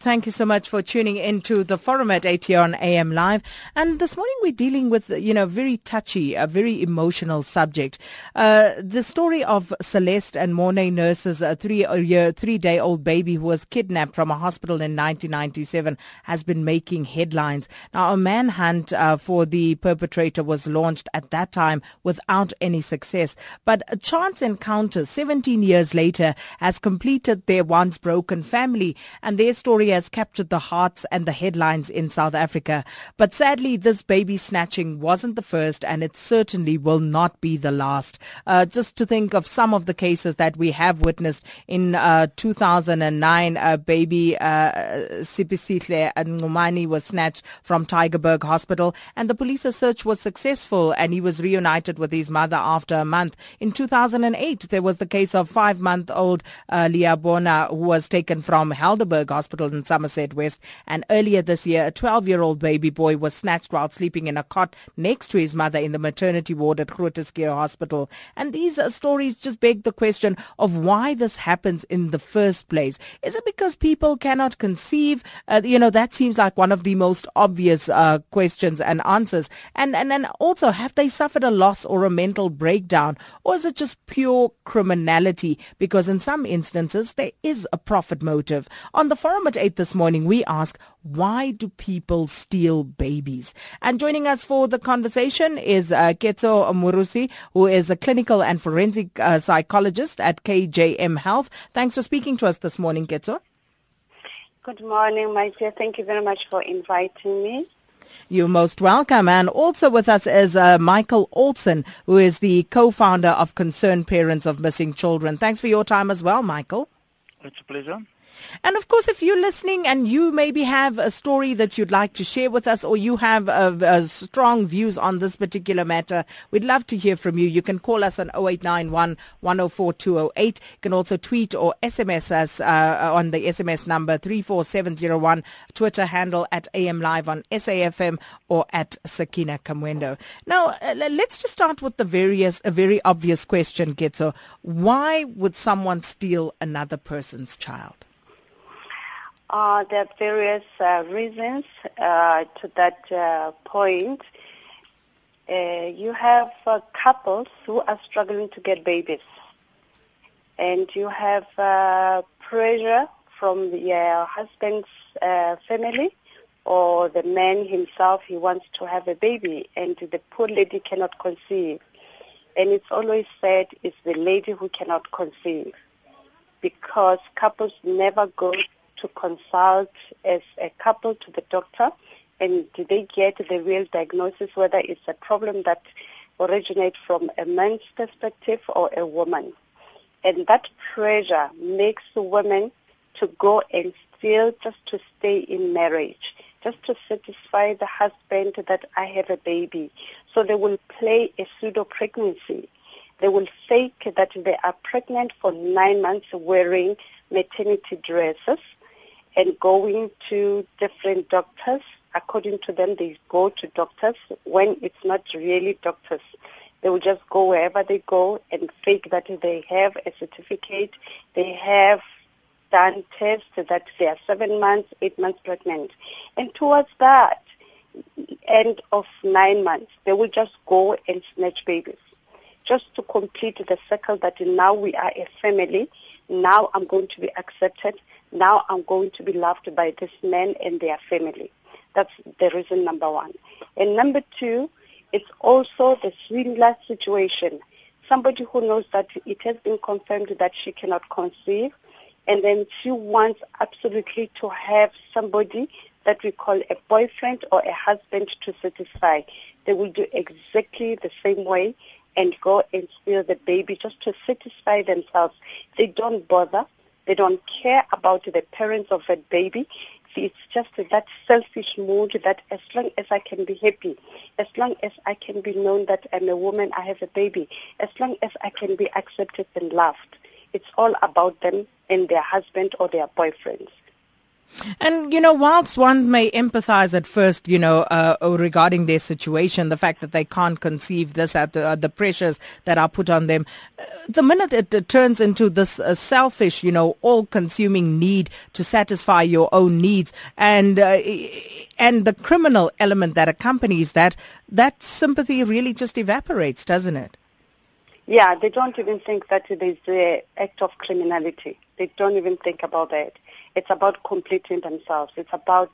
Thank you so much for tuning into the forum at 8 here on AM Live. And this morning we're dealing with, you know, very touchy, a very emotional subject. Uh, the story of Celeste and Morne Nurse's, a three-year, three-day-old baby who was kidnapped from a hospital in 1997 has been making headlines. Now, a manhunt uh, for the perpetrator was launched at that time without any success. But a chance encounter 17 years later has completed their once broken family and their story has captured the hearts and the headlines in South Africa. But sadly, this baby snatching wasn't the first and it certainly will not be the last. Uh, just to think of some of the cases that we have witnessed in uh, 2009, a baby uh, Siphisihle Ncumani was snatched from Tygerberg Hospital and the police search was successful and he was reunited with his mother after a month. In 2008, there was the case of five-month-old uh, Leabona who was taken from Helderberg Hospital in Somerset West. And earlier this year, a 12 year old baby boy was snatched while sleeping in a cot next to his mother in the maternity ward at Groote Schuur Hospital. And these stories just beg the question of why this happens in the first place. Is it because people cannot conceive? Uh, you know, that seems like one of the most obvious uh, questions and answers. And, and then also, have they suffered a loss or a mental breakdown? Or is it just pure criminality? Because in some instances, there is a profit motive. On the forum at 8 this morning, we ask, why do people steal babies? And joining us for the conversation is uh, Ketso Moorosi, who is a clinical and forensic uh, psychologist at KJM Health. Thanks for speaking to us this morning, Ketso. Good morning, my dear. Thank you very much for inviting me. You're most welcome. And also with us is uh, Michael Olsen, who is the co-founder of Concerned Parents of Missing Children. Thanks for your time as well, Michael. It's a pleasure. And of course, if you're listening and you maybe have a story that you'd like to share with us or you have uh, uh, strong views on this particular matter, we'd love to hear from you. You can call us on 0891 104 208. You can also tweet or SMS us uh, on the SMS number 34701, Twitter handle at AM Live on SAFM or at Sakina Kamwendo. Now, uh, let's just start with the various, a very obvious question, Ketso. Why would someone steal another person's child? Uh, there are various uh, reasons uh, to that uh, point. Uh, you have uh, couples who are struggling to get babies, and you have pressure from the husband's family or the man himself. He wants to have a baby, and the poor lady cannot conceive. And it's always said it's the lady who cannot conceive because couples never go to consult as a couple to the doctor and do they get the real diagnosis whether it's a problem that originates from a man's perspective or a woman. And that pressure makes women to go and steal just to stay in marriage, just to satisfy the husband that I have a baby. So they will play a pseudo pregnancy. They will fake that they are pregnant for nine months wearing maternity dresses and going to different doctors. According to them, they go to doctors when it's not really doctors. They will just go wherever they go and fake that they have a certificate. They have done tests that they are seven months, eight months pregnant. And towards that end of nine months, they will just go and snatch babies just to complete the circle that now we are a family. Now I'm going to be accepted now I'm going to be loved by this man and their family. That's the reason number one. And number two, it's also the similar situation. Somebody who knows that it has been confirmed that she cannot conceive, and then she wants absolutely to have somebody that we call a boyfriend or a husband to satisfy. They will do exactly the same way and go and steal the baby just to satisfy themselves. They don't bother they don't care about the parents of that baby. It's just that selfish mood that as long as I can be happy, as long as I can be known that I'm a woman, I have a baby, as long as I can be accepted and loved, it's all about them and their husband or their boyfriends. And, you know, whilst one may empathize at first, you know, uh, regarding their situation, the fact that they can't conceive this at the, uh, the pressures that are put on them, uh, the minute it, it, turns into this uh, selfish, you know, all consuming need to satisfy your own needs and, uh, and the criminal element that accompanies that, that sympathy really just evaporates, doesn't it? Yeah, they don't even think that it is the act of criminality. They don't even think about that. It's about completing themselves. It's about,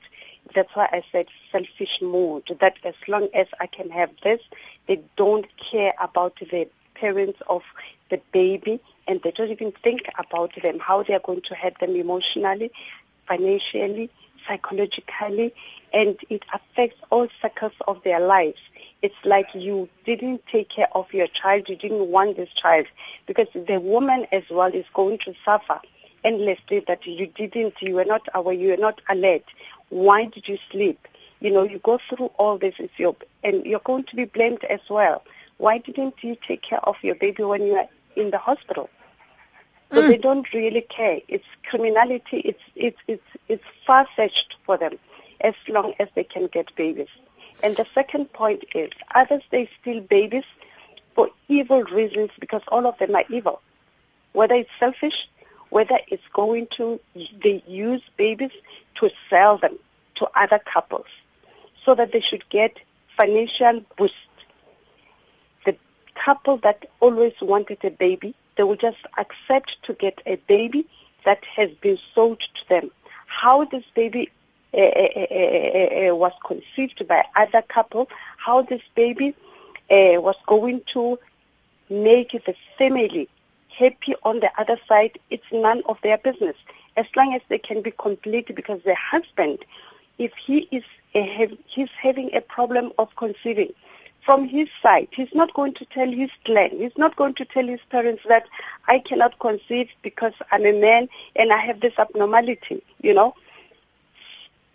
that's why I said selfish mood, that as long as I can have this, they don't care about the parents of the baby and they don't even think about them, how they are going to help them emotionally, financially, psychologically, and it affects all circles of their lives. It's like you didn't take care of your child, you didn't want this child, because the woman as well is going to suffer endlessly that you didn't, you were not aware, you were not alert. Why did you sleep? You know, you go through all this with your, and you're going to be blamed as well. Why didn't you take care of your baby when you were in the hospital? So mm. they don't really care. It's criminality. It's it's it's it's far fetched for them, as long as they can get babies. And the second point is others they steal babies for evil reasons because all of them are evil. Whether it's selfish, whether it's going to, they use babies to sell them to other couples so that they should get financial boost. The couple that always wanted a baby, they will just accept to get a baby that has been sold to them. How this baby uh, uh, uh, was conceived by other couple, how this baby was going to make the family happy on the other side, it's none of their business. As long as they can be complete because the husband, if he is a, he's having a problem of conceiving, from his side, he's not going to tell his clan, he's not going to tell his parents that I cannot conceive because I'm a man and I have this abnormality, you know.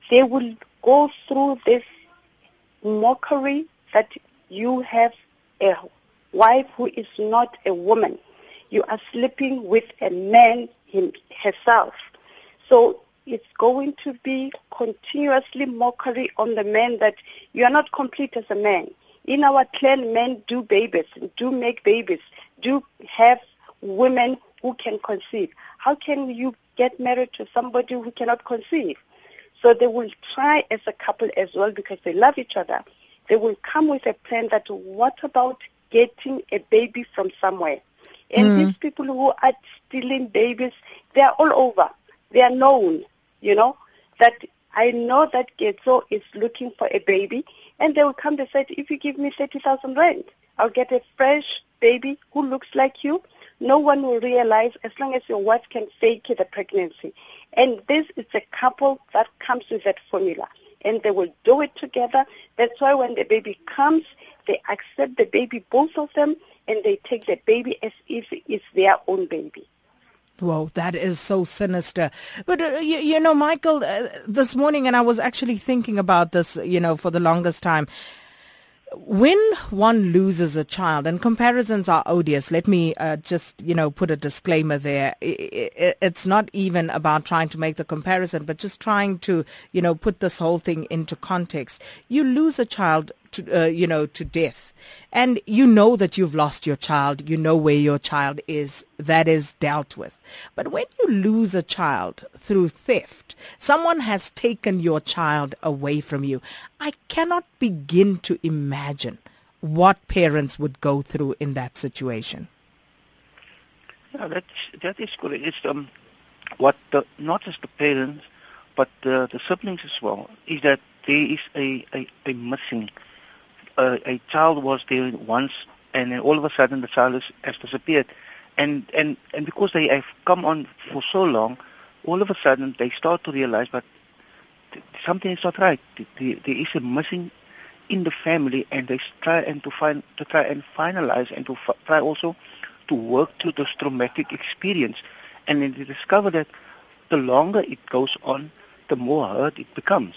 They will go through this mockery that you have a wife who is not a woman you are sleeping with a man him, herself. So it's going to be continuously mockery on the man that you are not complete as a man. In our clan, men do babies, do make babies, do have women who can conceive. How can you get married to somebody who cannot conceive? So they will try as a couple as well because they love each other. They will come with a plan that what about getting a baby from somewhere? And mm. these people who are stealing babies, they are all over. They are known, you know, that I know that Ketso is looking for a baby, and they will come and say, if you give me 30,000 rand, I'll get a fresh baby who looks like you. No one will realize as long as your wife can fake the pregnancy. And this is a couple that comes with that formula. And they will do it together. That's why when the baby comes, they accept the baby, both of them, and they take the baby as if it's their own baby. Whoa, that is so sinister. But, uh, you, you, know, Michael, uh, this morning, and I was actually thinking about this, you know, for the longest time. When one loses a child, and comparisons are odious, let me uh, just, you know, put a disclaimer there. it's not even about trying to make the comparison, but just trying to, you know, put this whole thing into context. You lose a child to, uh, you know, to death. And you know that you've lost your child. You know where your child is. That is dealt with. But when you lose a child through theft, someone has taken your child away from you. I cannot begin to imagine what parents would go through in that situation. Yeah, that's, that is correct. It's um, what the, not just the parents, but the, the siblings as well, is that there is a, a, a missing a, a child was there once, and then all of a sudden the child has, disappeared, and and and because they have come on for so long, all of a sudden they start to realize that something is not right. There, there is a missing in the family, and they try and to find to try and finalize and to f- try also to work through this traumatic experience, and then they discover that the longer it goes on, the more hurt it becomes.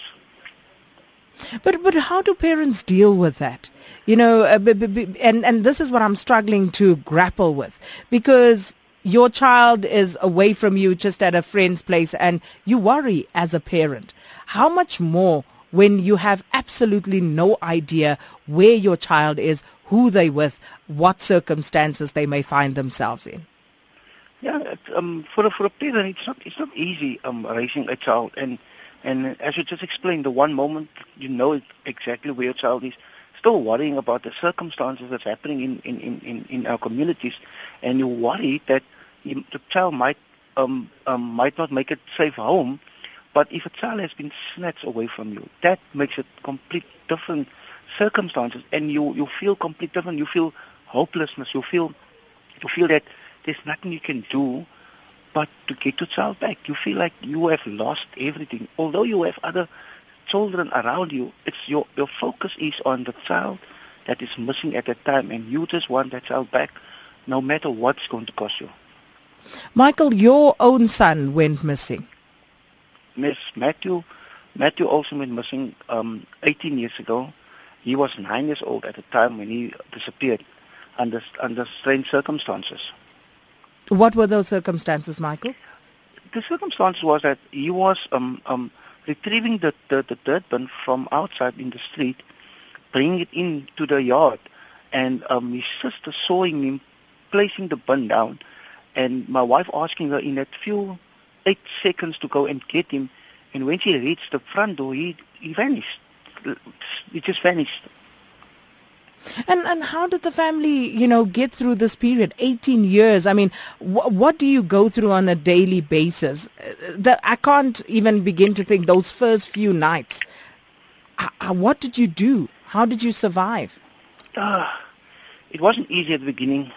But but how do parents deal with that? You know, uh, b- b- and and this is what I'm struggling to grapple with because your child is away from you just at a friend's place and you worry as a parent. How much more when you have absolutely no idea where your child is, who they with, what circumstances they may find themselves in? Yeah, um, for a, for a parent, it's not it's not easy um, raising a child, and and as you just explained, the one moment you know exactly where your child is, still worrying about the circumstances that's happening in in, in, in our communities, and you worry that the child might um, um, might not make it safe home, but if a child has been snatched away from you, that makes it complete different circumstances, and you you feel complete different. You feel hopelessness. You feel you feel that there's nothing you can do but to get your child back. You feel like you have lost everything. Although you have other children around you, it's your, your focus is on the child that is missing at that time and you just want that child back no matter what's going to cost you. Michael, your own son went missing. Miss Matthew, Matthew also went missing um, 18 years ago. He was nine years old at the time when he disappeared under, under strange circumstances. What were those circumstances, Michael? The circumstance was that he was um, um, retrieving the, the, the dirt bin from outside in the street, bringing it into the yard, and um, his sister saw him placing the bin down, and my wife asking her in that few eight seconds to go and get him, and when she reached the front door, he, he vanished. He just vanished. And and how did the family, you know, get through this period? 18 years. I mean, wh- what do you go through on a daily basis? The, I can't even begin to think those first few nights. What did you do? How did you survive? Uh, it wasn't easy at the beginning.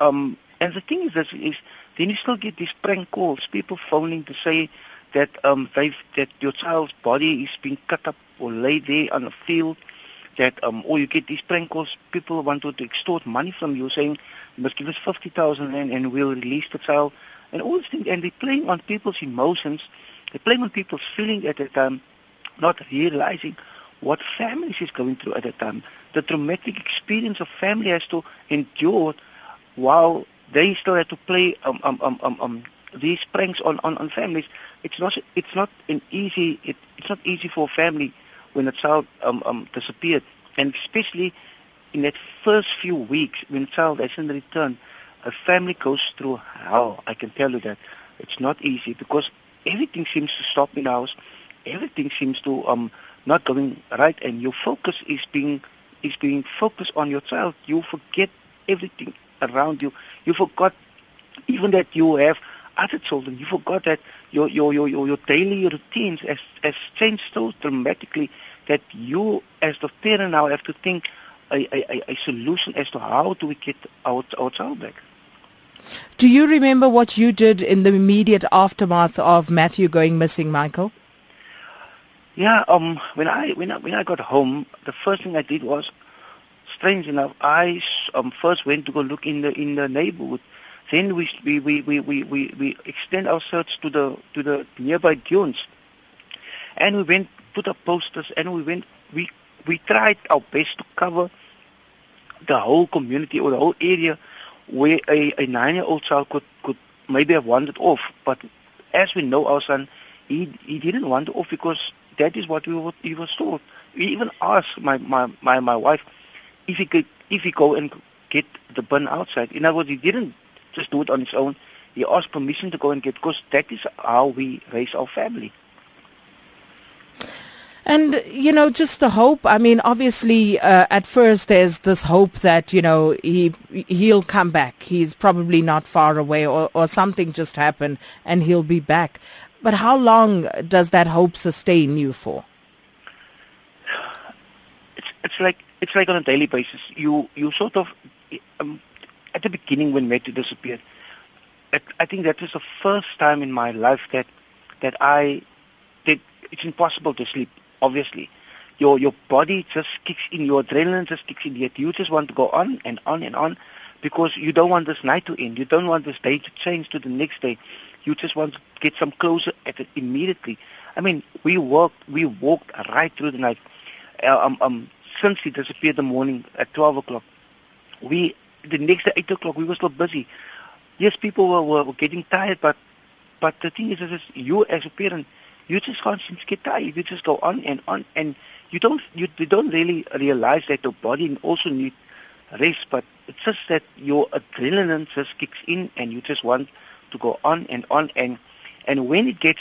Um, and the thing is, is, then you still get these prank calls, people phoning to say that um, they've, that your child's body is being cut up or laid there on a field that um, or you get these prank calls, people want to extort money from you saying, you must give us 50,000 and, and we'll release the child. And all these things, and they're playing on people's emotions, they're playing on people's feelings at that time, not realizing what families is going through at that time. The traumatic experience of family has to endure while they still have to play um, um, um, um, um, these pranks on, on, on families. It's not it's not an easy it, it's not easy for a family when a child um, um, disappeared, and especially in that first few weeks when a child hasn't returned, a family goes through hell. I can tell you that it's not easy because everything seems to stop in the house. Everything seems to um not going right, and your focus is being is being focused on your child. You forget everything around you. You forgot even that you have other children. You forgot that your your your your, your daily routines has has changed so dramatically that you as the parent now have to think a, a, a solution as to how do we get our our child back. Do you remember what you did in the immediate aftermath of Matthew going missing, Michael? Yeah, um, when I when I when I got home, the first thing I did was, strange enough, I um, first went to go look in the in the neighborhood then we, we, we, we, we, we extend our search to the, to the nearby dunes. And we went, put up posters, and we went, we, we tried our best to cover the whole community or the whole area where a, a nine-year-old child could, could maybe have wandered off. But as we know our son, he, he didn't wander off because that is what we were, he was told. We even asked my, my, my, my wife if he could, if he go and get the bin outside. In other words, he didn't just do it on its own. He asked permission to go and get, because that is how we raise our family. And, you know, just the hope. I mean, obviously, uh, at first there's this hope that, you know, he, he'll come back. He's probably not far away or, or something just happened and he'll be back. But how long does that hope sustain you for? It's, it's like, it's like on a daily basis. You, you sort of, um, at the beginning when Matthew disappeared, I think that was the first time in my life that that I did. It's impossible to sleep. Obviously, your your body just kicks in, your adrenaline just kicks in. Yet you just want to go on and on and on because you don't want this night to end. You don't want this day to change to the next day. You just want to get some closure at it immediately. I mean, we walked we walked right through the night. Uh, um, um, since he disappeared the morning at 12 o'clock, we the next day, 8 o'clock, we were still busy. yes, people were, were, were getting tired, but but the thing is, is you as a parent, you just to get tired. You just go on and on, and you don't you, you don't really realize that your body also needs rest. But it's just that your adrenaline just kicks in, and you just want to go on and on, and and when it gets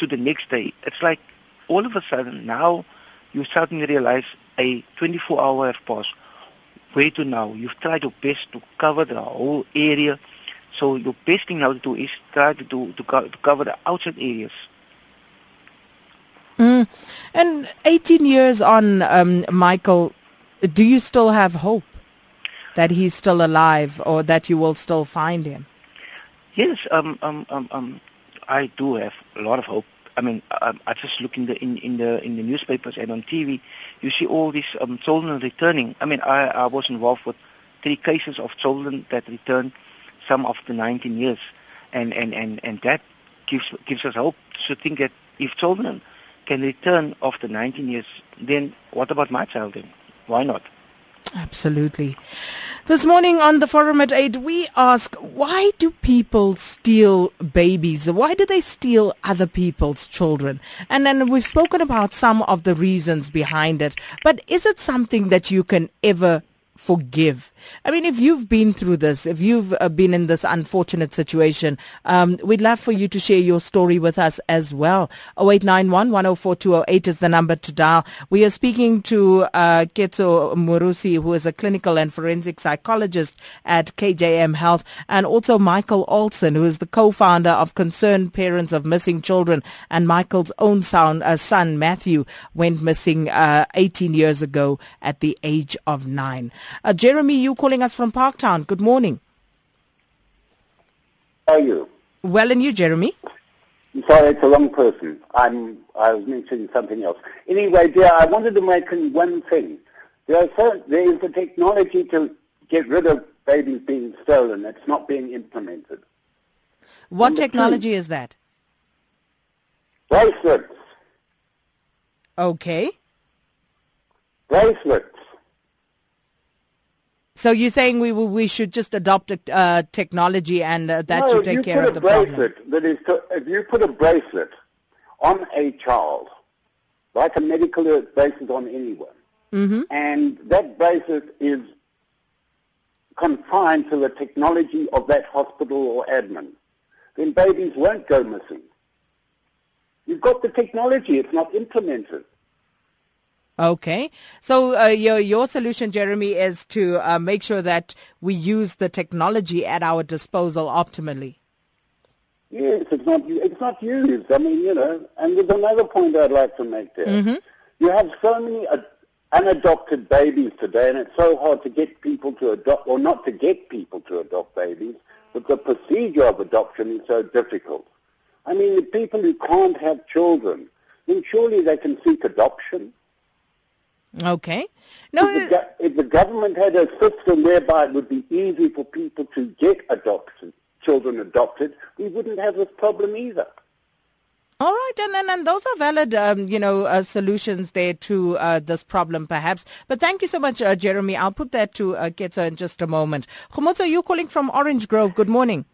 to the next day, it's like all of a sudden now you suddenly realize a 24 hour has passed. Where to now? You've tried your best to cover the whole area. So your best thing now to do is try to do to, co- to cover the outside areas. Mm. And 18 years on, um, Michael, do you still have hope that he's still alive or that you will still find him? Yes, um, um, um, um, I do have a lot of hope. I mean, I, I just look in the in, in the in the newspapers and on TV, you see all these um, children returning. I mean, I, I was involved with three cases of children that returned, some after 19 years, and and and and that gives gives us hope to think that if children can return after 19 years, then what about my child then? Why not? Absolutely. This morning on the forum at 8, we ask why do people steal babies? Why do they steal other people's children? And then we've spoken about some of the reasons behind it. But is it something that you can ever forgive. I mean, if you've been through this, if you've uh, been in this unfortunate situation, um, we'd love for you to share your story with us as well. 0891 104208 is the number to dial. We are speaking to uh, Ketso Moorosi, who is a clinical and forensic psychologist at KJM Health, and also Michael Olsen, who is the co-founder of Concerned Parents of Missing Children. And Michael's own son, uh, son Matthew, went missing uh, 18 years ago at the age of nine. Uh, Jeremy, you calling us from Parktown. Good morning. How are you? Well, and you, Jeremy? I'm sorry, it's a wrong person. I'm, I was mentioning something else. Anyway, dear, I wanted to mention one thing. There, so, there is a technology to get rid of babies being stolen. It's not being implemented. What Number technology two. is that? Bracelets. Okay. Bracelets. So you're saying we we should just adopt a, uh, technology and uh, that no, should take care of the problem? bracelet that is to, if you put a bracelet on a child, like a medical bracelet on anyone, Mm-hmm. and that bracelet is confined to the technology of that hospital or admin, then babies won't go missing. You've got the technology, it's not implemented. Okay. So uh, your your solution, Jeremy, is to uh, make sure that we use the technology at our disposal optimally. Yes, it's not it's not used. I mean, you know, and there's another point I'd like to make there. You have so many ad- unadopted babies today, and it's so hard to get people to adopt, or not to get people to adopt babies, but the procedure of adoption is so difficult. I mean, the people who can't have children, then surely they can seek adoption. Okay. No. If the, go- if the government had a system whereby it would be easy for people to get adopted, children adopted, we wouldn't have this problem either. All right, and, and, and those are valid, um, you know, uh, solutions there to uh, this problem, perhaps. But thank you so much, uh, Jeremy. I'll put that to uh, Ketsa in just a moment. Khomotso, you calling from Orange Grove. Good morning.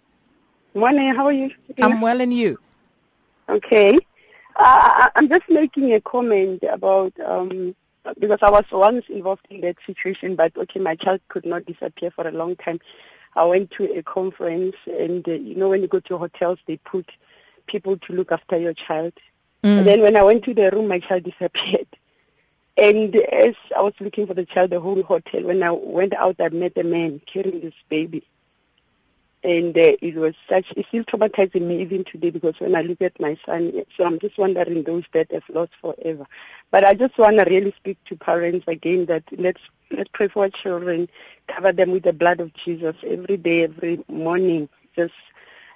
Morning, how are you? I'm well, and you? Okay. Uh, I- I'm just making a comment about, um, because I was once involved in that situation, but okay, my child could not disappear for a long time. I went to a conference, and uh, you know, when you go to hotels, they put people to look after your child. And then when I went to the room, my child disappeared. And as I was looking for the child, the whole hotel, when I went out, I met a man carrying this baby. And uh, it was such, it's still traumatizing me even today because when I look at my son, so I'm just wondering those that have lost forever. But I just want to really speak to parents again that let's, let's pray for our children, cover them with the blood of Jesus every day, every morning. Just,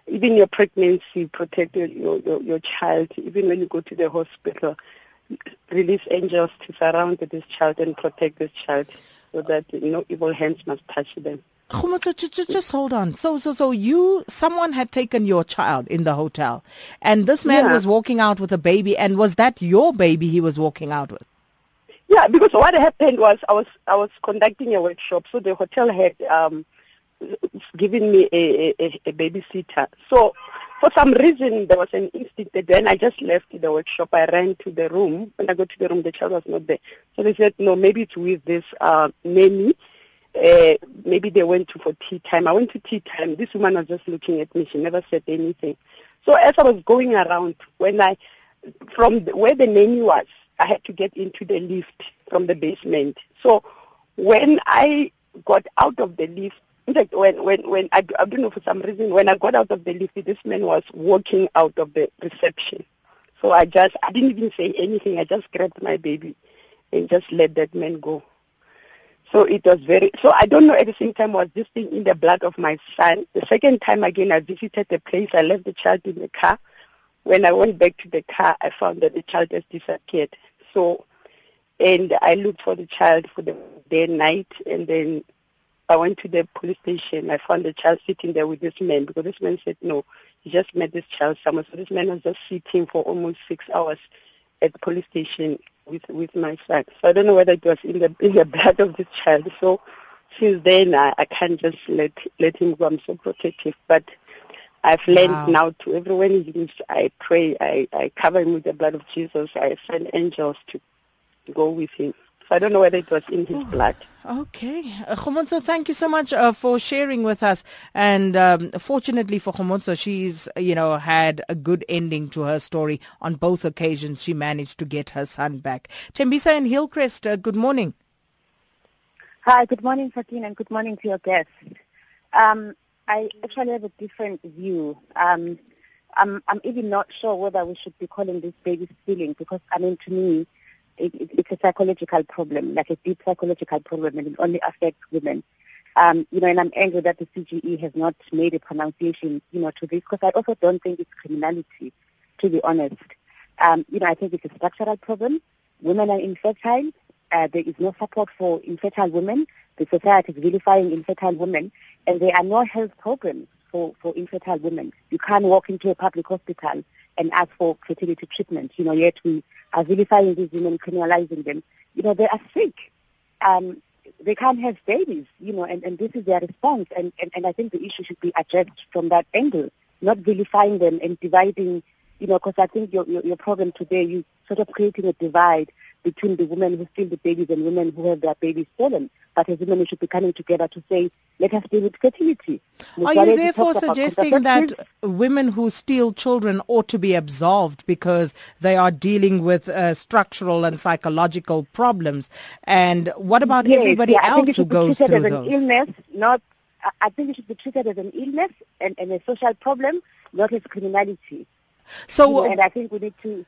even your pregnancy, protect your, your, your child. Even when you go to the hospital, release angels to surround this child and protect this child so that no evil hands must touch them. Khomotso, ju- ju- just hold on. So, so, so you, someone had taken your child in the hotel, and this man Yeah. was walking out with a baby, and was that your baby he was walking out with? Yeah, because what happened was I was I was conducting a workshop, so the hotel had um, giving me a, a, a babysitter. So for some reason, there was an instinct that when I just left the workshop, I ran to the room. When I got to the room, the child was not there. So they said, no, maybe it's with this uh, nanny. Uh, maybe they went to for tea time. I went to tea time. This woman was just looking at me. She never said anything. So as I was going around, when I, from the, where the nanny was, I had to get into the lift from the basement. So when I got out of the lift, in fact, when, when, when I, I don't know for some reason, when I got out of the lift, this man was walking out of the reception. So I just, I didn't even say anything. I just grabbed my baby and just let that man go. So it was very, so I don't know at the same time was this thing in the blood of my son. The second time again I visited the place, I left the child in the car. When I went back to the car, I found that the child has disappeared. So, and I looked for the child for the day and night and then I went to the police station. I found the child sitting there with this man because this man said no, he just met this child somewhere. So this man was just sitting for almost six hours at the police station with with my son. So I don't know whether it was in the in the blood of this child. So since then I, I can't just let let him go. I'm so protective. But I've learned wow. now to everyone he I pray, I, I cover him with the blood of Jesus. I send angels to go with him. I don't know whether it was in his blood. Okay. Uh, thank you so much uh, for sharing with us. And um, fortunately for Khomotso, she's, you know, had a good ending to her story. On both occasions, she managed to get her son back. Tembisa and Hillcrest, uh, good morning. Hi, good morning, Fatin, and good morning to your guests. Um, I actually have a different view. Um, I'm, I'm even not sure whether we should be calling this baby stealing because, I mean, to me, it, it, it's a psychological problem, like a deep psychological problem, and it only affects women. Um, you know, and I'm angry that the CGE has not made a pronunciation, you know, to this, because I also don't think it's criminality, to be honest. Um, you know, I think it's a structural problem. Women are infertile. Uh, there is no support for infertile women. The society is vilifying infertile women, and there are no health programs for, for infertile women. You can't walk into a public hospital and ask for fertility treatment. You know, yet we are vilifying these women, criminalizing them. You know, they are sick. Um, they can't have babies, you know, and, and this is their response. And, and, and I think the issue should be addressed from that angle, not vilifying them and dividing, you know, because I think your, your, your problem today, you sort of creating a divide between the women who steal the babies and women who have their babies stolen. But as women, we should be coming together to say, let us deal with fertility. Are you therefore suggesting that women who steal children ought to be absolved because they are dealing with uh, structural and psychological problems? And what about yes, everybody yeah, else who goes through as those? An illness, not. I think it should be treated as an illness and, and a social problem, not as criminality. So, and I think we need to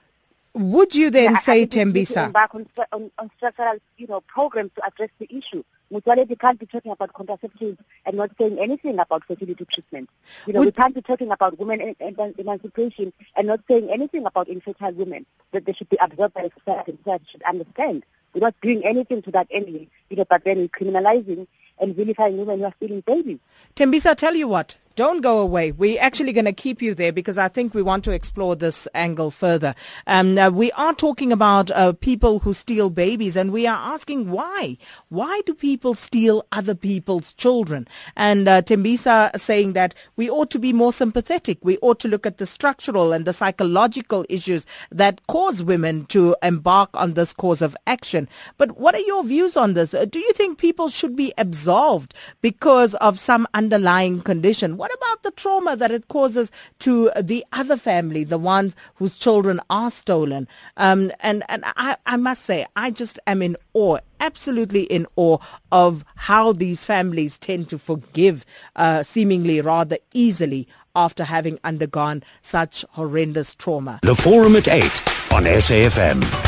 would you then yeah, say, Tembisa? embark on, on, on structural, you know, programs to address the issue. Motsoaledi can't be talking about contraceptives and not saying anything about fertility treatment. You know, Would we can't be talking about women and emancipation and not saying anything about infertile women that they should be absorbed by society. Society should understand. We're not doing anything to that end, you know, but then we're criminalizing and vilifying women who are stealing babies. Tembisa, tell you what, don't go away. We're actually going to keep you there because I think we want to explore this angle further. Um, uh, we are talking about uh, people who steal babies, and we are asking why. Why do people steal other people's children? And uh, Tembisa saying that we ought to be more sympathetic. We ought to look at the structural and the psychological issues that cause women to embark on this course of action. But what are your views on this? Uh, do you think people should be absolved because of some underlying condition? What about the trauma that it causes to the other family, the ones whose children are stolen? Um, and and I, I must say, I just am in awe, absolutely in awe of how these families tend to forgive uh, seemingly rather easily after having undergone such horrendous trauma. The Forum at 8 on SAFM.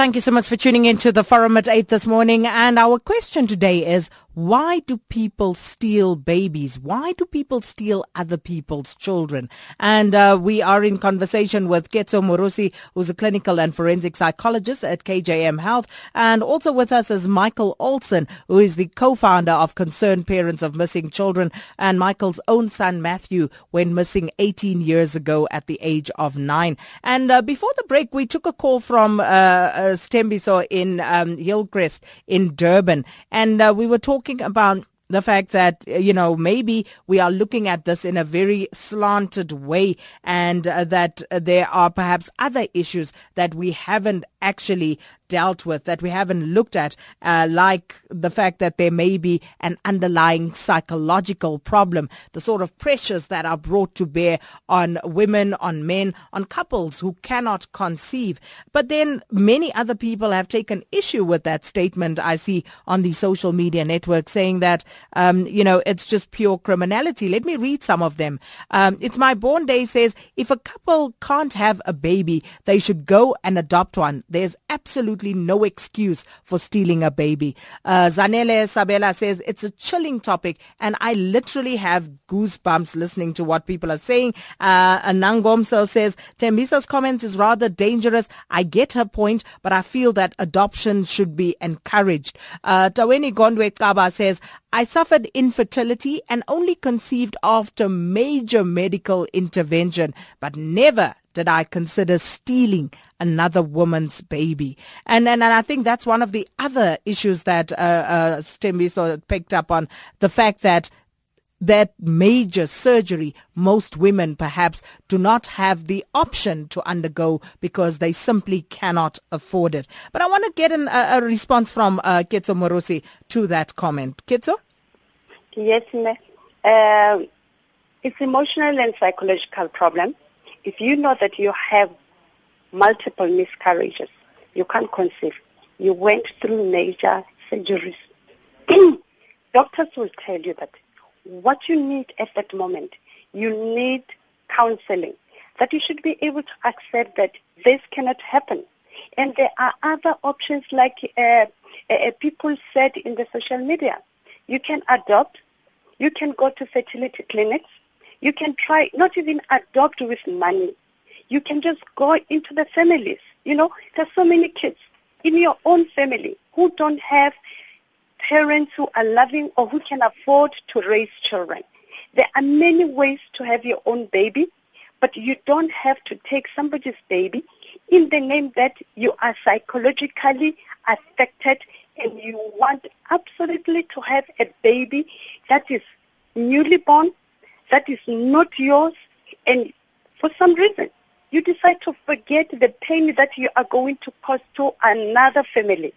Thank you so much for tuning in to the Forum at 8 this morning. And our question today is, why do people steal babies? Why do people steal other people's children? And uh, we are in conversation with Ketso Moorosi, who's a clinical and forensic psychologist at KJM Health. And also with us is Michael Olsen, who is the co-founder of Concerned Parents of Missing Children. And Michael's own son, Matthew, went missing 18 years ago at the age of nine. And uh, before the break, we took a call from uh, uh Stembiso in um, Hillcrest in Durban. And uh, we were talking talking about the fact that, uh, you know, maybe we are looking at this in a very slanted way and uh, that there are perhaps other issues that we haven't actually dealt with, that we haven't looked at, uh, like the fact that there may be an underlying psychological problem, the sort of pressures that are brought to bear on women, on men, on couples who cannot conceive. But then many other people have taken issue with that statement I see on the social media network saying that, um, you know, it's just pure criminality. Let me read some of them. Um, it's My Born Day says, if a couple can't have a baby, they should go and adopt one. There's absolutely no excuse for stealing a baby. Uh, Zanele Sabela says it's a chilling topic, and I literally have goosebumps listening to what people are saying. Uh, Nangomso says Tembisa's comments is rather dangerous. I get her point, but I feel that adoption should be encouraged. Uh, Taweni Gondwe Kaba says, I suffered infertility and only conceived after major medical intervention, but never did I consider stealing another woman's baby? And and, and I think that's one of the other issues that uh, uh, picked up on the fact that that major surgery most women perhaps do not have the option to undergo because they simply cannot afford it. But I want to get an, a, a, response from uh, Ketso Moorosi to that comment. Ketso? Yes. Uh, it's emotional and psychological problem if you know that you have multiple miscarriages, you can't conceive, you went through major surgeries, doctors will tell you that what you need at that moment, you need counseling, that you should be able to accept that this cannot happen. And there are other options like uh, uh, uh people said in the social media. You can adopt, you can go to fertility clinics, you can try, not even adopt with money. You can just go into the families. You know, there's so many kids in your own family who don't have parents who are loving or who can afford to raise children. There are many ways to have your own baby, but you don't have to take somebody's baby in the name that you are psychologically affected and you want absolutely to have a baby that is newly born that is not yours and for some reason you decide to forget the pain that you are going to cause to another family.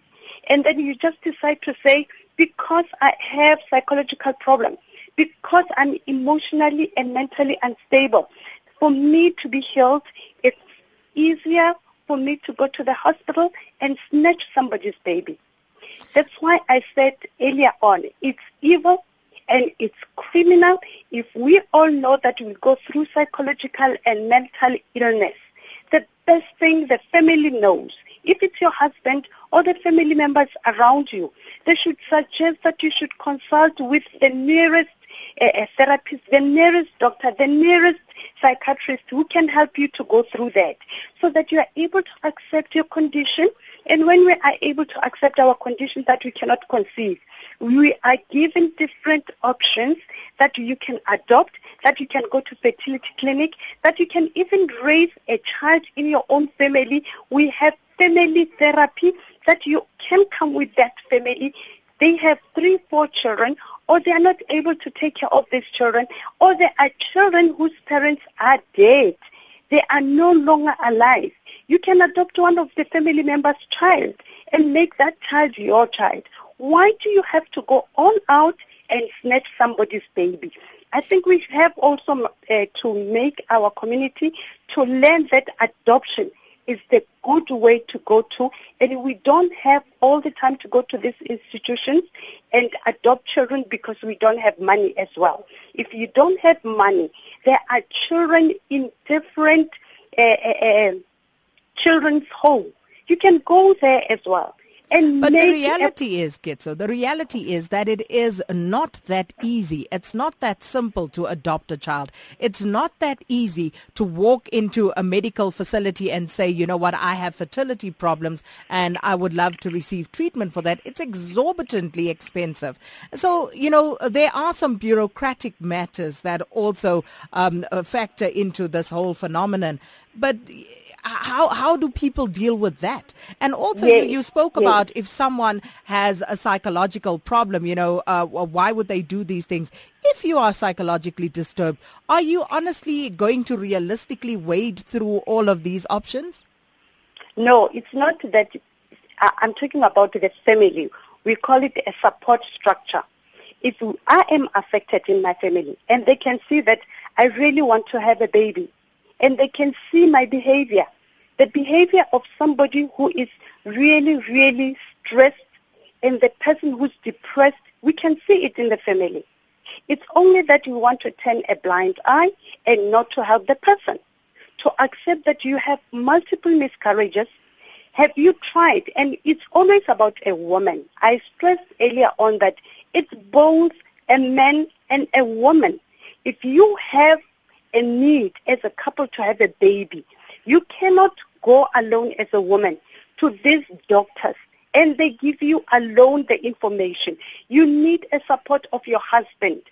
And then you just decide to say, because I have psychological problems, because I'm emotionally and mentally unstable, for me to be healed, it's easier for me to go to the hospital and snatch somebody's baby. That's why I said earlier on, it's evil and it's criminal if we all know that we go through psychological and mental illness. The best thing the family knows, if it's your husband or the family members around you, they should suggest that you should consult with the nearest a, therapist, the nearest doctor, the nearest psychiatrist who can help you to go through that so that you are able to accept your condition. And when we are able to accept our condition that we cannot conceive, we are given different options that you can adopt, that you can go to fertility clinic, that you can even raise a child in your own family. We have family therapy that you can come with that family. They have three, four children, or they are not able to take care of these children, or there are children whose parents are dead. They are no longer alive. You can adopt one of the family members' child and make that child your child. Why do you have to go all out and snatch somebody's baby? I think we have also uh, to make our community to learn that adoption is the good way to go to and we don't have all the time to go to these institutions and adopt children because we don't have money as well. If you don't have money, there are children in different uh, uh, children's homes. You can go there as well. And but the reality is, Kitso, the reality is that it is not that easy. It's not that simple to adopt a child. It's not that easy to walk into a medical facility and say, you know what, I have fertility problems and I would love to receive treatment for that. It's exorbitantly expensive. So, you know, there are some bureaucratic matters that also um, factor into this whole phenomenon. But how how do people deal with that? And also, Yes, you, you spoke yes. about if someone has a psychological problem, you know, uh, why would they do these things? If you are psychologically disturbed, are you honestly going to realistically wade through all of these options? No, it's not that. I'm talking about the family. We call it a support structure. If I am affected in my family and they can see that I really want to have a baby and they can see my behavior, the behavior of somebody who is really, really stressed and the person who's depressed, we can see it in the family. It's only that you want to turn a blind eye and not to help the person. To accept that you have multiple miscarriages. Have you tried? And it's always about a woman. I stressed earlier on that it's both a man and a woman. If you have a need as a couple to have a baby, you cannot go alone as a woman to these doctors and they give you alone the information. You need a support of your husband.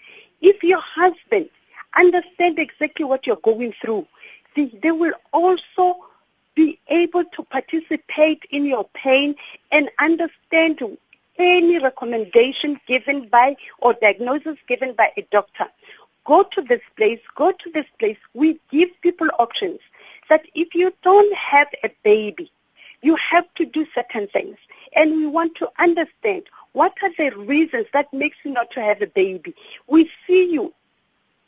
If your husband understand exactly what you're going through, they will also be able to participate in your pain and understand any recommendation given by or diagnosis given by a doctor. Go to this place, go to this place. We give people options that if you don't have a baby, you have to do certain things. And we want to understand what are the reasons that makes you not to have a baby. We see you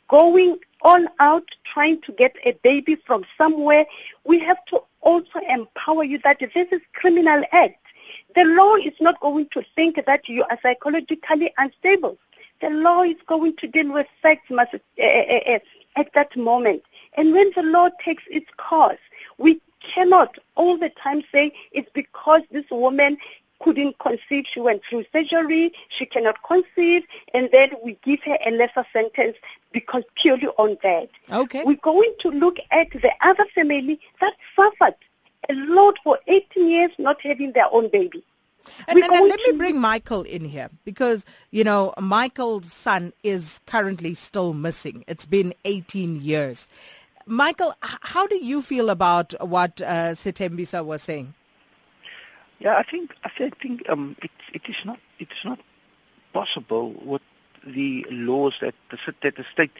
going all out trying to get a baby from somewhere. We have to also empower you that this is criminal act. The law is not going to think that you are psychologically unstable. The law is going to deal with facts must, uh, uh, uh, at that moment. And when the law takes its course, we cannot all the time say it's because this woman couldn't conceive, she went through surgery, she cannot conceive, and then we give her a lesser sentence because purely on that. Okay. We're going to look at the other family that suffered a lot for 18 years not having their own baby. And, and- and let me bring Michael in here because, you know, Michael's son is currently still missing. It's been 18 years. Michael, how do you feel about what uh, Sitembisa was saying? Yeah, I think I think, um, it it is not it is not possible with the laws that the that the state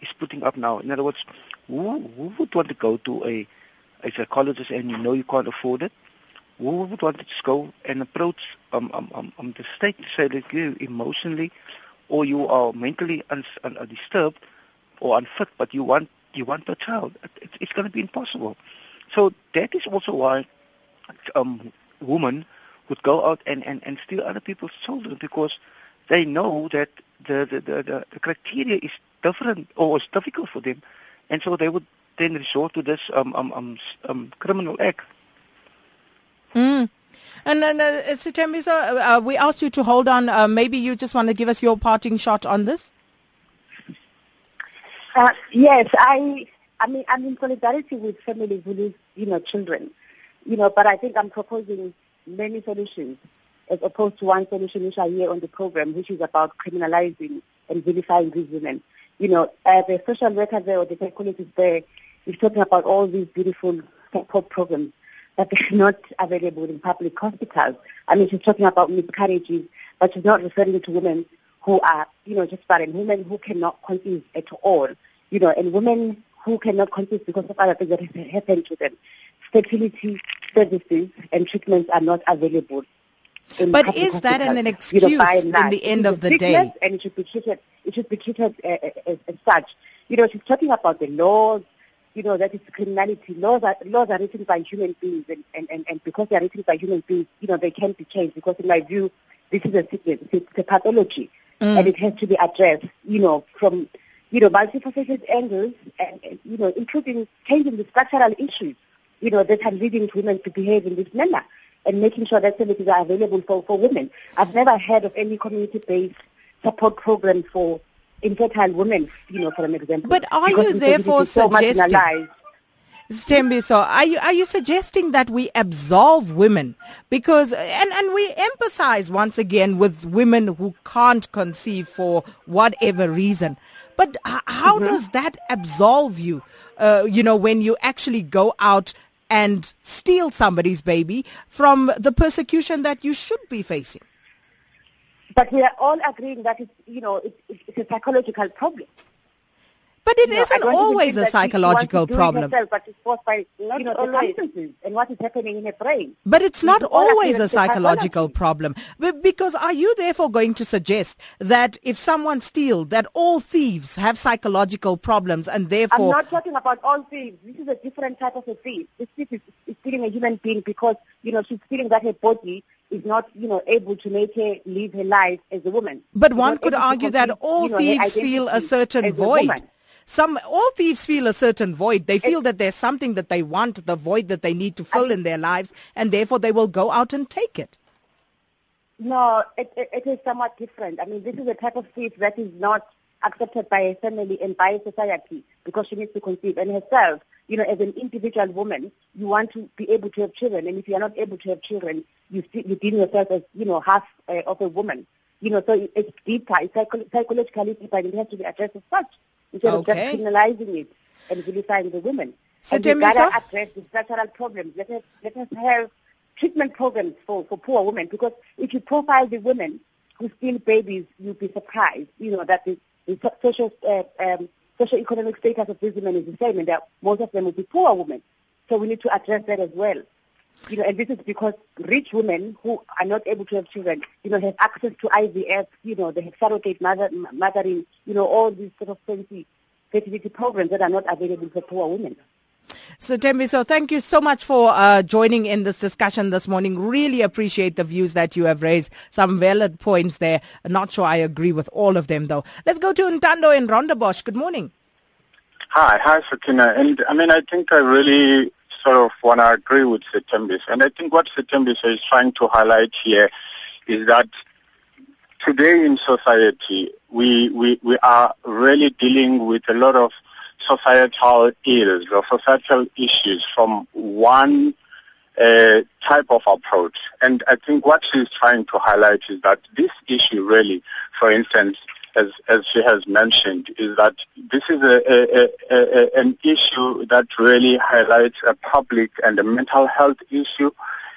is putting up now. In other words, who, who would want to go to a a psychologist and you know you can't afford it? Who would want to go and approach um, um, um, um, the state to say that you emotionally or you are mentally un- un- uh, disturbed or unfit, but you want you want a child? It, it's going to be impossible. So that is also why um, women would go out and, and, and steal other people's children because they know that the, the, the, the, the criteria is different or is difficult for them. And so they would then resort to this um, um, um, um, criminal act. Mm. And then, uh, Sitembisa, uh, we asked you to hold on. Uh, maybe you just want to give us your parting shot on this? Uh, yes, I, I mean, I'm in solidarity with families who lose, you know, children, you know, but I think I'm proposing many solutions as opposed to one solution which I hear on the program, which is about criminalizing and vilifying these women. You know, uh, the social worker there or the psychologist there is talking about all these beautiful support programs that are not available in public hospitals. I mean, she's talking about miscarriages, but she's not referring to women who are, you know, just barren, women who cannot conceive at all, you know, and women who cannot conceive because of other things that have happened to them. Fertility services and treatments are not available. But is that an hospitals, you know, excuse in the end of the day? And it should be treated, it should be treated uh, as, as such. You know, she's talking about the laws, you know, that is criminality. Laws are, laws are written by human beings and, and, and, and because they are written by human beings, you know, they can be changed because in my view, this is a sickness, it's a pathology mm. and it has to be addressed, you know, from, you know, multifaceted angles and, and, you know, including changing the structural issues, you know, that are leading women to behave in this manner and making sure that services are available for, for women. I've never heard of any community-based support program for infertile women, you know, for an example. But are Because you therefore so suggesting-. Stembiso, are you are you suggesting that we absolve women because and and we empathize once again with women who can't conceive for whatever reason, But how Mm-hmm. does that absolve you, uh, you know, when you actually go out and steal somebody's baby from the persecution that you should be facing? But we are all agreeing that it's, you know, it's, it's a psychological problem. But it You know, I not always a that she wants to psychological problem. herself, but it's caused by, Not you know, always. and what is happening in her brain. But it's not always a psychological problem. Because are you therefore going to suggest that if someone steals, that all thieves have psychological problems and therefore... I'm not talking about all thieves. This is a different type of a thief. This thief is, is stealing a human being because, you know, she's feeling that her body is not, you know, able to make her live her life as a woman. But She's one could argue that all you know, thieves feel a certain a void. woman. Some all thieves feel a certain void. They feel that there's something that they want, the void that they need to fill in their lives, and therefore they will go out and take it. No, it, it, it is somewhat different. I mean, this is a type of thief that is not accepted by a family and by society because she needs to conceive. And herself, you know, as an individual woman, you want to be able to have children. And if you are not able to have children, you, see, you deem yourself as, you know, half uh, of a woman. You know, so it's deeper, it's psycho- psychologically deeper, and it has to be addressed as such instead of just criminalizing it and vilifying the women. So and we gotta address the structural problems. Let us, let us have treatment programs for, for poor women because if you profile the women who steal babies, you'll be surprised, you know, that the, the social, uh, um, social economic status of these women is the same and that most of them will be poor women. So we need to address that as well. You know, and this is because rich women who are not able to have children, you know, have access to IVF, you know, they have surrogate mother, mothering, you know, all these sort of fancy fertility programs that are not available for poor women. So Tembiso, thank you so much for uh, joining in this discussion this morning. Really appreciate the views that you have raised. Some valid points there. Not sure I agree with all of them though. Let's go to Ntando in Rondebosch. Good morning. Hi, hi, Sakina. And I mean, I think I really sort of want to agree with Setembis. And I think what Setembis is trying to highlight here is that today in society, we, we, we are really dealing with a lot of societal ills or societal issues from one uh, type of approach. And I think what she's trying to highlight is that this issue really, for instance, as, as she has mentioned, is that this is a, a, a, an issue that really highlights a public and a mental health issue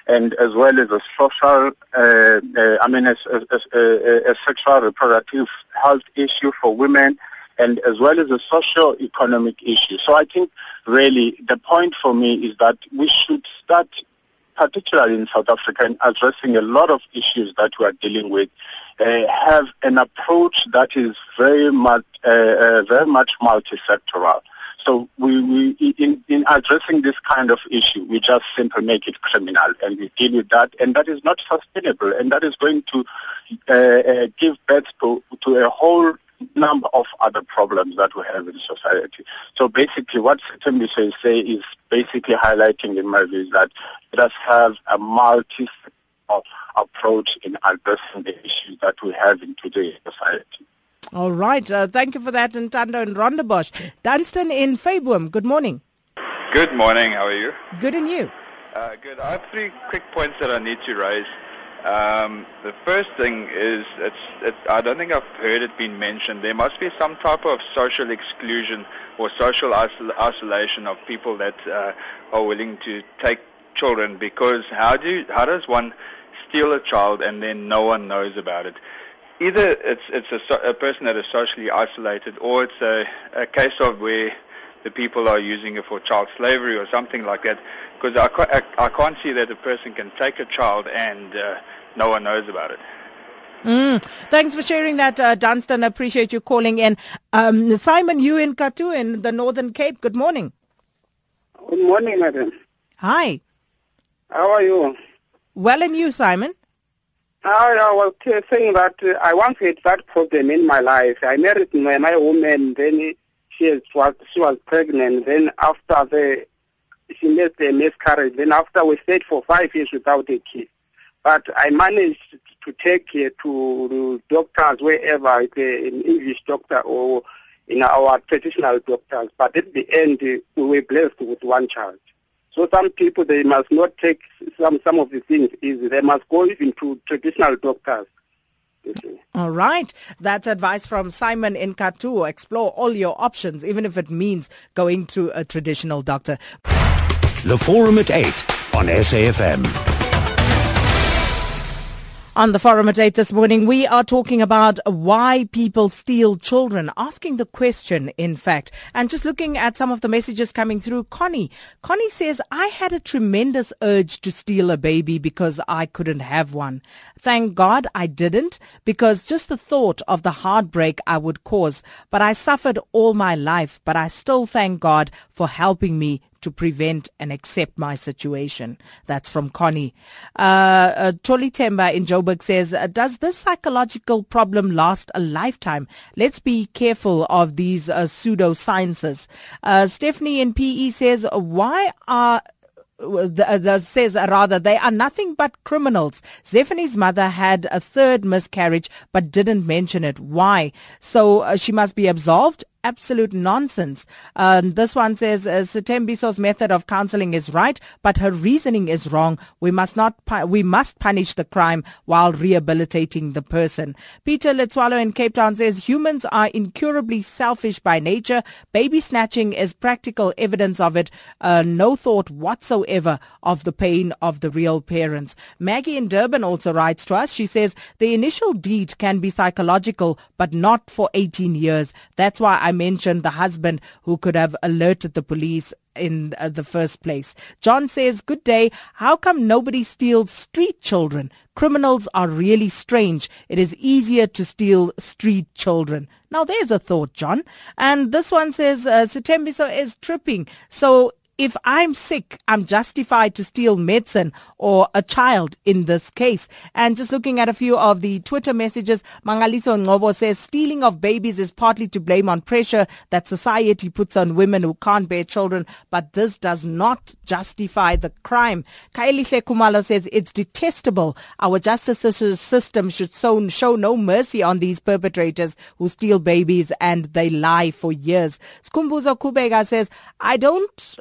and as well as a social, uh, uh, I mean, a, a sexual reproductive health issue for women and as well as a socio-economic issue. So I think really the point for me is that we should start particularly in South Africa, in addressing a lot of issues that we are dealing with, uh, have an approach that is very much, uh, uh, very much multi-sectoral. So we, we in, in addressing this kind of issue, we just simply make it criminal and we deal with that, and that is not sustainable, and that is going to uh, uh, give birth to, to a whole number of other problems that we have in society. So basically what September says say is basically highlighting in my view is that let us have a multi approach in addressing the issues that we have in today's society. All right. Uh, thank you for that, Ntando in Rondebosch. Dunstan in Fairboom. Good morning. Good morning. How are you? Good and you? Uh, good. I have three quick points that I need to raise. Um, the first thing is, it's, it, I don't think I've heard it being mentioned. There must be some type of social exclusion or social isol- isolation of people that uh, are willing to take children. Because how do how does one steal a child and then no one knows about it? Either it's it's a, a person that is socially isolated, or it's a, a case of where the people are using it for child slavery or something like that. Because I, I, I can't see that a person can take a child and uh, no one knows about it. Mm. Thanks for sharing that, uh, Dunstan. I appreciate you calling in. Um, Simon, you in Kathu in the Northern Cape. Good morning. Good morning, madam. Hi. How are you? Well, and you, Simon? I, I was saying that uh, I once had that problem in my life. I married my, my woman, then she was she was pregnant. Then after the she missed a miscarriage. Then after we stayed for five years without a kid, but I managed to take her to doctors wherever, it's a- an English doctor or in our traditional doctors. But at the end, uh, we were blessed with one child. So some people they must not take some some of the things easy. They must go even to traditional doctors All right. That's advice from Simon in Kathu. Explore all your options, even if it means going to a traditional doctor. The Forum at 8 on SAFM. On the forum at 8 this morning, we are talking about why people steal children, asking the question, in fact, and just looking at some of the messages coming through. Connie, Connie says, I had a tremendous urge to steal a baby because I couldn't have one. Thank God I didn't because just the thought of the heartbreak I would cause, but I suffered all my life, but I still thank God for helping me to prevent and accept my situation. That's from Connie. Uh, uh, Temba in Joburg says, uh, does this psychological problem last a lifetime? Let's be careful of these uh, pseudosciences. Uh, Stephanie in PE says, why are the, uh, the, says uh, rather they are nothing but criminals. Zephanie's mother had a third miscarriage but didn't mention it. Why? So uh, she must be absolved absolute nonsense. Um, this one says uh, Sitembiso's method of counseling is right, but her reasoning is wrong. We must not pu- we must punish the crime while rehabilitating the person. Peter Letzwalo in Cape Town says humans are incurably selfish by nature. Baby snatching is practical evidence of it. Uh, no thought whatsoever of the pain of the real parents. Maggie in Durban also writes to us. She says the initial deed can be psychological, but not for 18 years. That's why I mentioned the husband who could have alerted the police in uh, the first place. John says, Good day. How come nobody steals street children? Criminals are really strange. It is easier to steal street children. Now there's a thought, John. And this one says, uh, is tripping. So if I'm sick, I'm justified to steal medicine or a child in this case. And just looking at a few of the Twitter messages, Mangaliso Ngobo says stealing of babies is partly to blame on pressure that society puts on women who can't bear children, but this does not justify the crime. Kailihle Kumalo says it's detestable. Our justice system should show, show no mercy on these perpetrators who steal babies and they lie for years. Skumbuzo Kubega says, I don't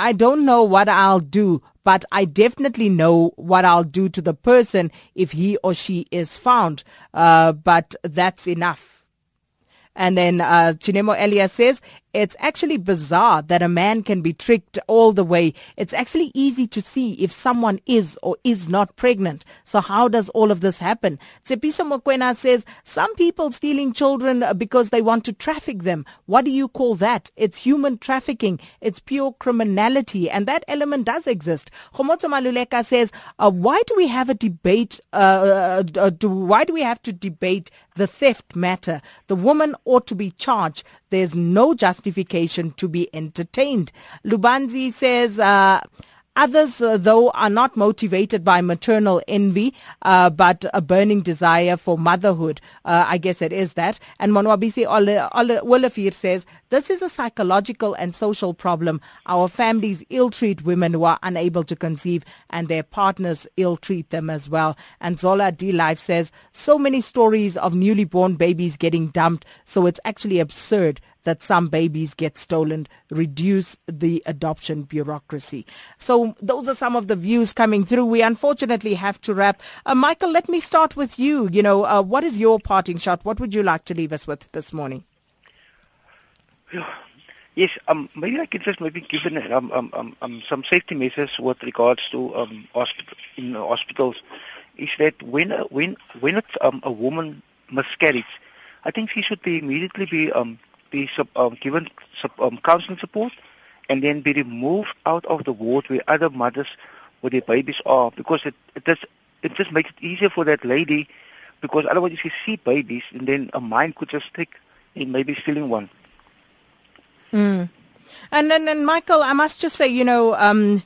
I don't know what I'll do, but I definitely know what I'll do to the person if he or she is found. Uh, but that's enough. And then uh, Chinemo Elias says, it's actually bizarre that a man can be tricked all the way. It's actually easy to see if someone is or is not pregnant. So how does all of this happen? Tsepisa Mokwena says, some people stealing children because they want to traffic them. What do you call that? It's human trafficking. It's pure criminality. And that element does exist. Khomotso Maluleke says, uh, why do we have a debate? Uh, uh, uh do, why do we have to debate the theft matter? The woman ought to be charged. There's no justification to be entertained. Lubanzi says, uh, Others, uh, though, are not motivated by maternal envy, uh, but a burning desire for motherhood. Uh, I guess it is that. And Monwabisi Wolafir says, this is a psychological and social problem. Our families ill-treat women who are unable to conceive and their partners ill-treat them as well. And Zola D Life says, so many stories of newly born babies getting dumped, so it's actually absurd that some babies get stolen, reduce the adoption bureaucracy. So those are some of the views coming through. We unfortunately have to wrap. Uh, Michael, let me start with you. You know, uh, what is your parting shot? What would you like to leave us with this morning? Yes, um, maybe I can just maybe give um, um, um, um, some safety measures with regards to um, hospital, in hospitals. Is that when a, when when it's, um, a woman miscarries, I think she should be immediately be um, be um, given um, counseling support and then be removed out of the ward where other mothers with their babies are because it, it, does, it just makes it easier for that lady because otherwise if you see babies and then a mind could just stick in maybe stealing one. Mm. And then, and Michael, I must just say, you know, um,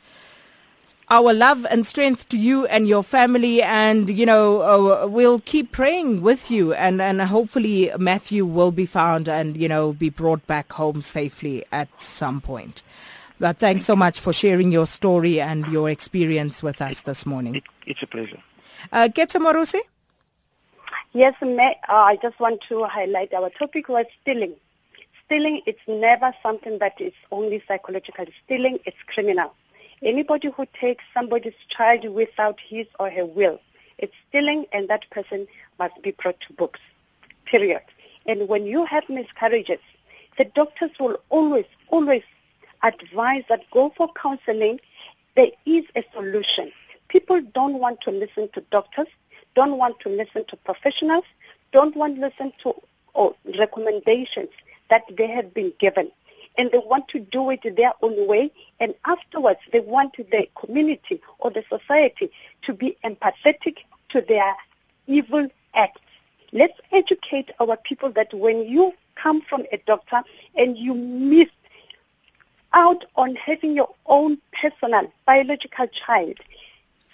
our love and strength to you and your family. And, you know, uh, we'll keep praying with you. And, and hopefully Matthew will be found and, you know, be brought back home safely at some point. But thanks so much for sharing your story and your experience with us this morning. It, it's a pleasure. Uh, Ketso Moorosi? Yes, uh, I just want to highlight our topic was stealing. Stealing, it's never something that is only psychological. Stealing, it's criminal. Anybody who takes somebody's child without his or her will, It's stealing and that person must be brought to books. Period. And when you have miscarriages, the doctors will always, always advise that go for counseling. There is a solution. People don't want to listen to doctors, don't want to listen to professionals, don't want to listen to recommendations that they have been given. And they want to do it their own way. And afterwards, they want the community or the society to be empathetic to their evil acts. Let's educate our people that when you come from a doctor and you miss out on having your own personal biological child,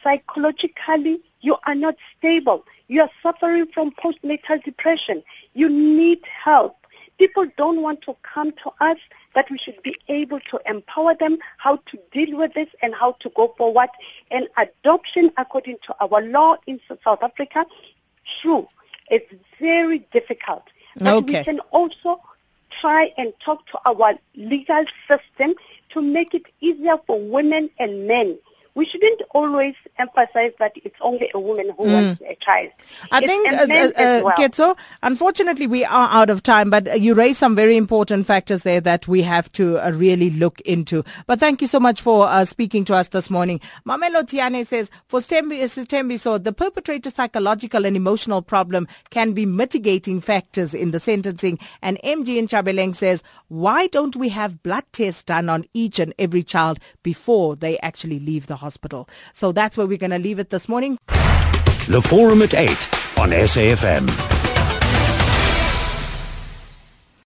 psychologically you are not stable. You are suffering from postnatal depression. You need help. People don't want to come to us that we should be able to empower them how to deal with this and how to go forward. And adoption, according to our law in South Africa, true, it's very difficult. But okay. we can also try and talk to our legal system to make it easier for women and men we shouldn't always emphasize that it's only a woman who mm. wants a child. I it's think, uh, uh, well. Ketso, unfortunately, we are out of time, but you raised some very important factors there that we have to uh, really look into. But thank you so much for uh, speaking to us this morning. Mamelo Tiane says, for Stembi, so the perpetrator's psychological and emotional problem can be mitigating factors in the sentencing. And MG in Chabeleng says, why don't we have blood tests done on each and every child before they actually leave the hospital. So that's where we're going to leave it this morning. The Forum at 8 on SAFM.